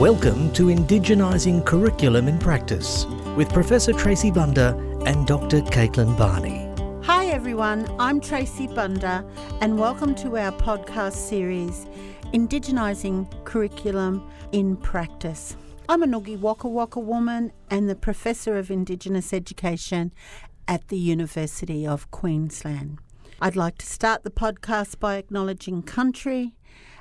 Welcome to Indigenising Curriculum in Practice with Professor Tracy Bunda and Dr. Caitlin Barney. Hi everyone, I'm Tracy Bunda and welcome to our podcast series Indigenising Curriculum in Practice. I'm a Ngugi Wakka Wakka woman and the Professor of Indigenous Education at the University of Queensland. I'd like to start the podcast by acknowledging country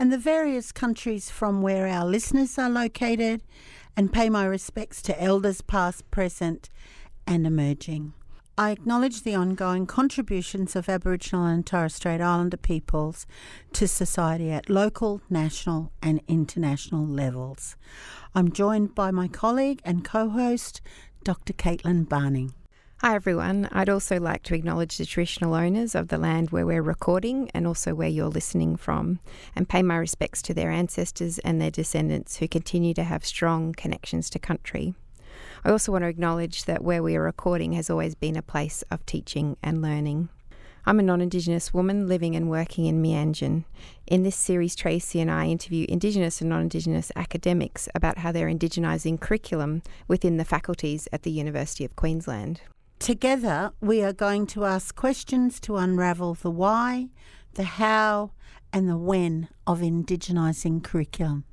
and the various countries from where our listeners are located and pay my respects to elders past, present, and emerging. I acknowledge the ongoing contributions of Aboriginal and Torres Strait Islander peoples to society at local, national, and international levels. I'm joined by my colleague and co host, Dr. Caitlin Barney. Hi everyone. I'd also like to acknowledge the traditional owners of the land where we're recording and also where you're listening from, and pay my respects to their ancestors and their descendants who continue to have strong connections to country. I also want to acknowledge that where we are recording has always been a place of teaching and learning. I'm a non Indigenous woman living and working in Meanjin. In this series, Tracy and I interview Indigenous and non Indigenous academics about how they're Indigenising curriculum within the faculties at the University of Queensland. Together, we are going to ask questions to unravel the why, the how, and the when of Indigenising curriculum.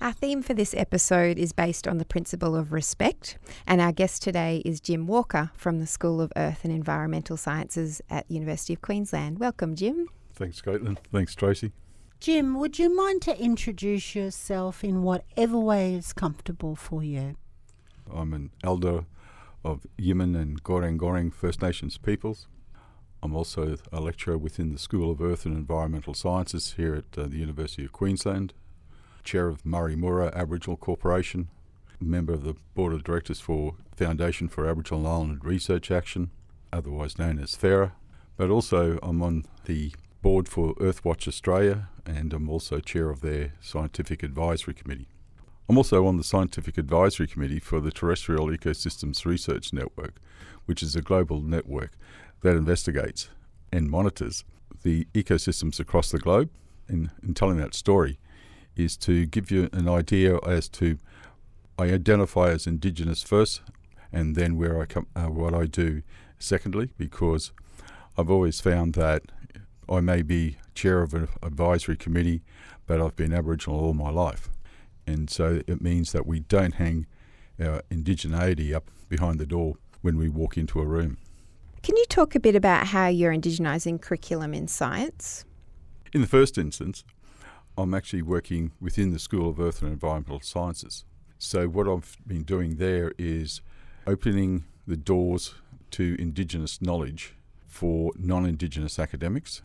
Our theme for this episode is based on the principle of respect, and our guest today is Jim Walker from the School of Earth and Environmental Sciences at the University of Queensland. Welcome, Jim. Thanks, Caitlin. Thanks, Tracy. Jim, would you mind to introduce yourself in whatever way is comfortable for you? I'm an elder of Yiman and Goreng First Nations peoples. I'm also a lecturer within the School of Earth and Environmental Sciences here at uh, the University of Queensland, chair of Murray Mura Aboriginal Corporation, member of the Board of Directors for Foundation for Aboriginal Island Research Action, otherwise known as FAIRA, but also I'm on the board for Earthwatch Australia and I'm also chair of their Scientific Advisory Committee. I'm also on the Scientific Advisory Committee for the Terrestrial Ecosystems Research Network, which is a global network that investigates and monitors the ecosystems across the globe. In, in telling that story, is to give you an idea as to I identify as Indigenous first, and then where I come, uh, what I do secondly, because I've always found that I may be chair of an advisory committee, but I've been Aboriginal all my life. And so it means that we don't hang our indigeneity up behind the door when we walk into a room. Can you talk a bit about how you're indigenising curriculum in science? In the first instance, I'm actually working within the School of Earth and Environmental Sciences. So, what I've been doing there is opening the doors to Indigenous knowledge for non Indigenous academics.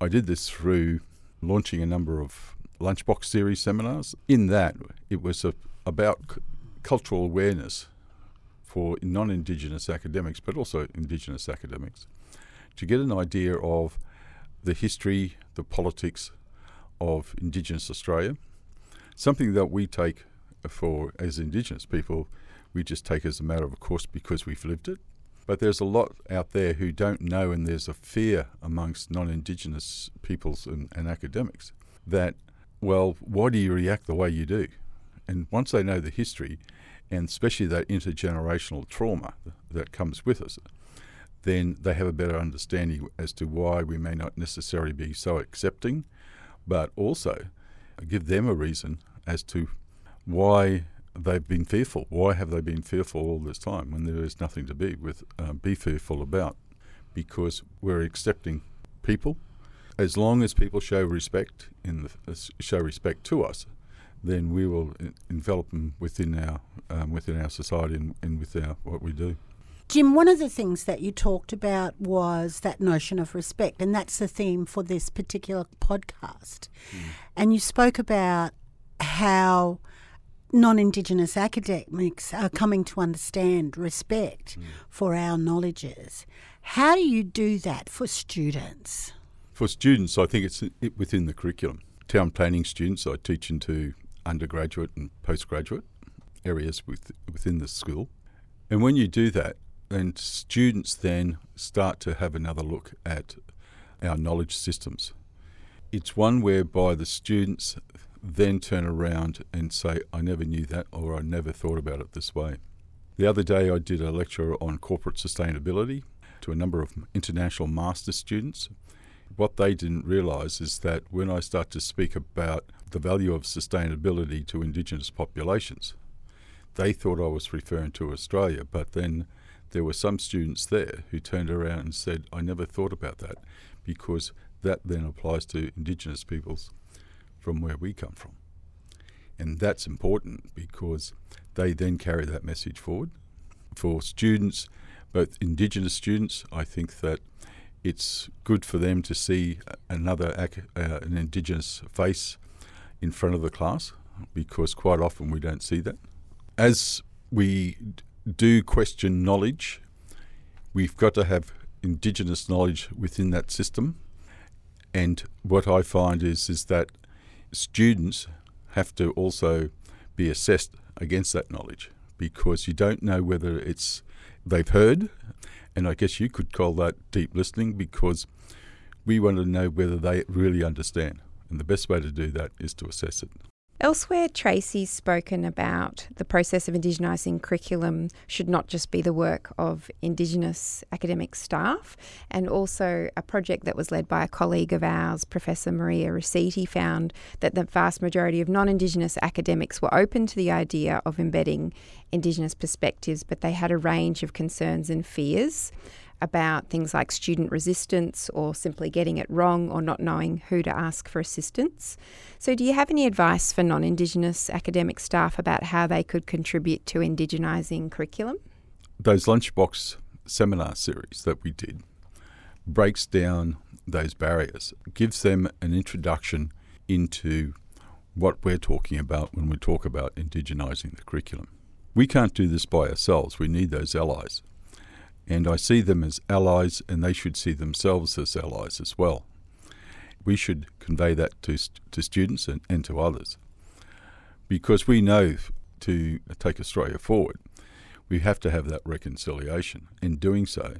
I did this through launching a number of lunchbox series seminars. In that, it was a, about c- cultural awareness for non Indigenous academics, but also Indigenous academics, to get an idea of the history, the politics of Indigenous Australia. Something that we take for, as Indigenous people, we just take as a matter of course because we've lived it. But there's a lot out there who don't know, and there's a fear amongst non Indigenous peoples and, and academics that well, why do you react the way you do? And once they know the history, and especially that intergenerational trauma that comes with us, then they have a better understanding as to why we may not necessarily be so accepting, but also give them a reason as to why they've been fearful. Why have they been fearful all this time when there is nothing to be with uh, be fearful about? Because we're accepting people as long as people show respect in the, uh, show respect to us, then we will envelop them within our um, within our society and, and with our what we do. Jim, one of the things that you talked about was that notion of respect, and that's the theme for this particular podcast. Mm. And you spoke about how non Indigenous academics are coming to understand respect mm. for our knowledges. How do you do that for students? For students, I think it's within the curriculum. Town planning students, I teach into undergraduate and postgraduate areas with, within the school. And when you do that, then students then start to have another look at our knowledge systems. It's one whereby the students then turn around and say, I never knew that or I never thought about it this way. The other day, I did a lecture on corporate sustainability to a number of international master students. What they didn't realise is that when I start to speak about the value of sustainability to Indigenous populations, they thought I was referring to Australia, but then there were some students there who turned around and said, I never thought about that because that then applies to Indigenous peoples from where we come from. And that's important because they then carry that message forward. For students, both Indigenous students, I think that it's good for them to see another uh, an Indigenous face in front of the class because quite often we don't see that. As we do question knowledge, we've got to have Indigenous knowledge within that system. And what I find is is that students have to also be assessed against that knowledge because you don't know whether it's they've heard, and I guess you could call that deep listening because we want to know whether they really understand. And the best way to do that is to assess it. Elsewhere, Tracy's spoken about the process of Indigenising curriculum should not just be the work of Indigenous academic staff, and also a project that was led by a colleague of ours, Professor Maria Rossetti, found that the vast majority of non Indigenous academics were open to the idea of embedding Indigenous perspectives, but they had a range of concerns and fears about things like student resistance or simply getting it wrong or not knowing who to ask for assistance. So, do you have any advice for non Indigenous academic staff about how they could contribute to Indigenising curriculum? Those lunchbox seminar series that we did breaks down those barriers, gives them an introduction into what we're talking about when we talk about indigenising the curriculum. We can't do this by ourselves, we need those allies. And I see them as allies, and they should see themselves as allies as well. We should convey that to, to students and, and to others. Because we know to take Australia forward, we have to have that reconciliation. In doing so,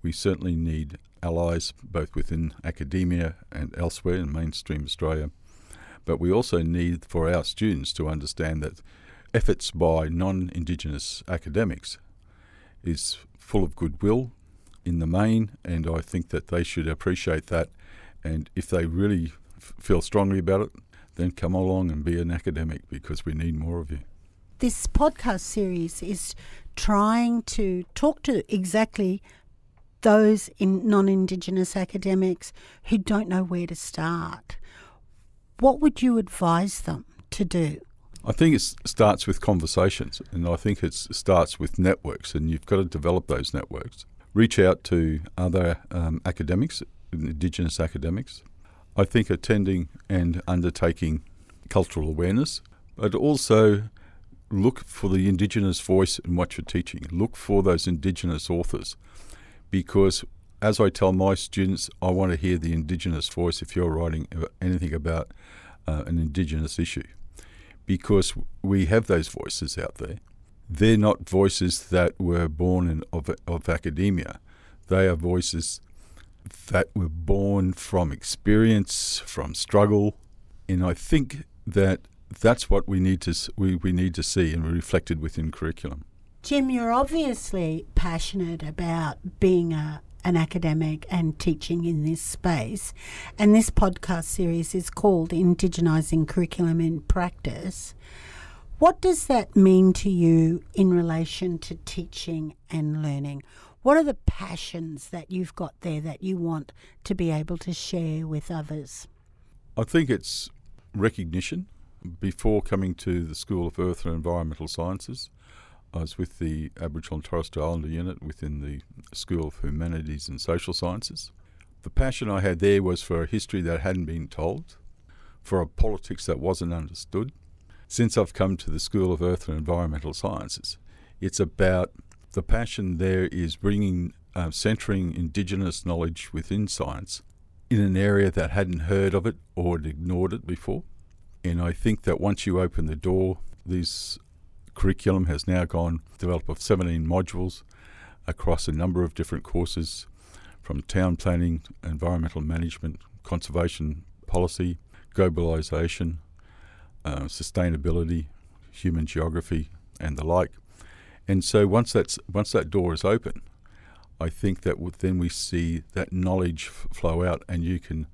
we certainly need allies both within academia and elsewhere in mainstream Australia. But we also need for our students to understand that efforts by non Indigenous academics is full of goodwill in the main, and I think that they should appreciate that. And if they really f- feel strongly about it, then come along and be an academic because we need more of you. This podcast series is trying to talk to exactly those in non-indigenous academics who don't know where to start. What would you advise them to do? I think it starts with conversations, and I think it starts with networks, and you've got to develop those networks. Reach out to other um, academics, Indigenous academics. I think attending and undertaking cultural awareness, but also look for the Indigenous voice in what you're teaching. Look for those Indigenous authors, because as I tell my students, I want to hear the Indigenous voice if you're writing anything about uh, an Indigenous issue because we have those voices out there. They're not voices that were born in, of, of academia. They are voices that were born from experience, from struggle, and I think that that's what we need to we, we need to see and reflected within curriculum. Jim, you're obviously passionate about being a an academic and teaching in this space. And this podcast series is called Indigenising Curriculum in Practice. What does that mean to you in relation to teaching and learning? What are the passions that you've got there that you want to be able to share with others? I think it's recognition. Before coming to the School of Earth and Environmental Sciences, I was with the Aboriginal and Torres Strait Islander unit within the School of Humanities and Social Sciences. The passion I had there was for a history that hadn't been told, for a politics that wasn't understood. Since I've come to the School of Earth and Environmental Sciences, it's about the passion there is bringing, uh, centering Indigenous knowledge within science in an area that hadn't heard of it or had ignored it before. And I think that once you open the door, these curriculum has now gone developed of 17 modules across a number of different courses from town planning, environmental management, conservation policy, globalisation, uh, sustainability, human geography, and the like. And so once that's once that door is open, I think that then we see that knowledge flow out, and you can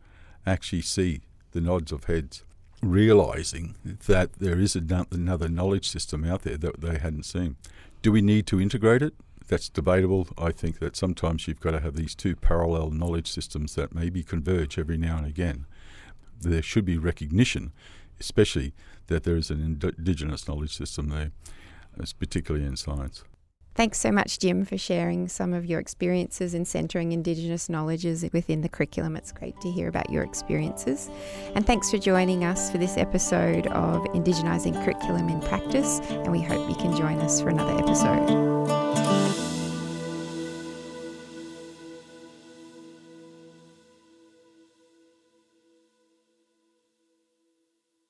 actually see the nods of heads, realizing that there is another knowledge system out there that they hadn't seen. Do we need to integrate it? That's debatable. I think that sometimes you've got to have these two parallel knowledge systems that maybe converge every now and again. There should be recognition, especially that there is an indigenous knowledge system there, particularly in science. Thanks so much, Jim, for sharing some of your experiences in centering Indigenous knowledges within the curriculum. It's great to hear about your experiences. And thanks for joining us for this episode of Indigenising Curriculum in Practice. And we hope you can join us for another episode.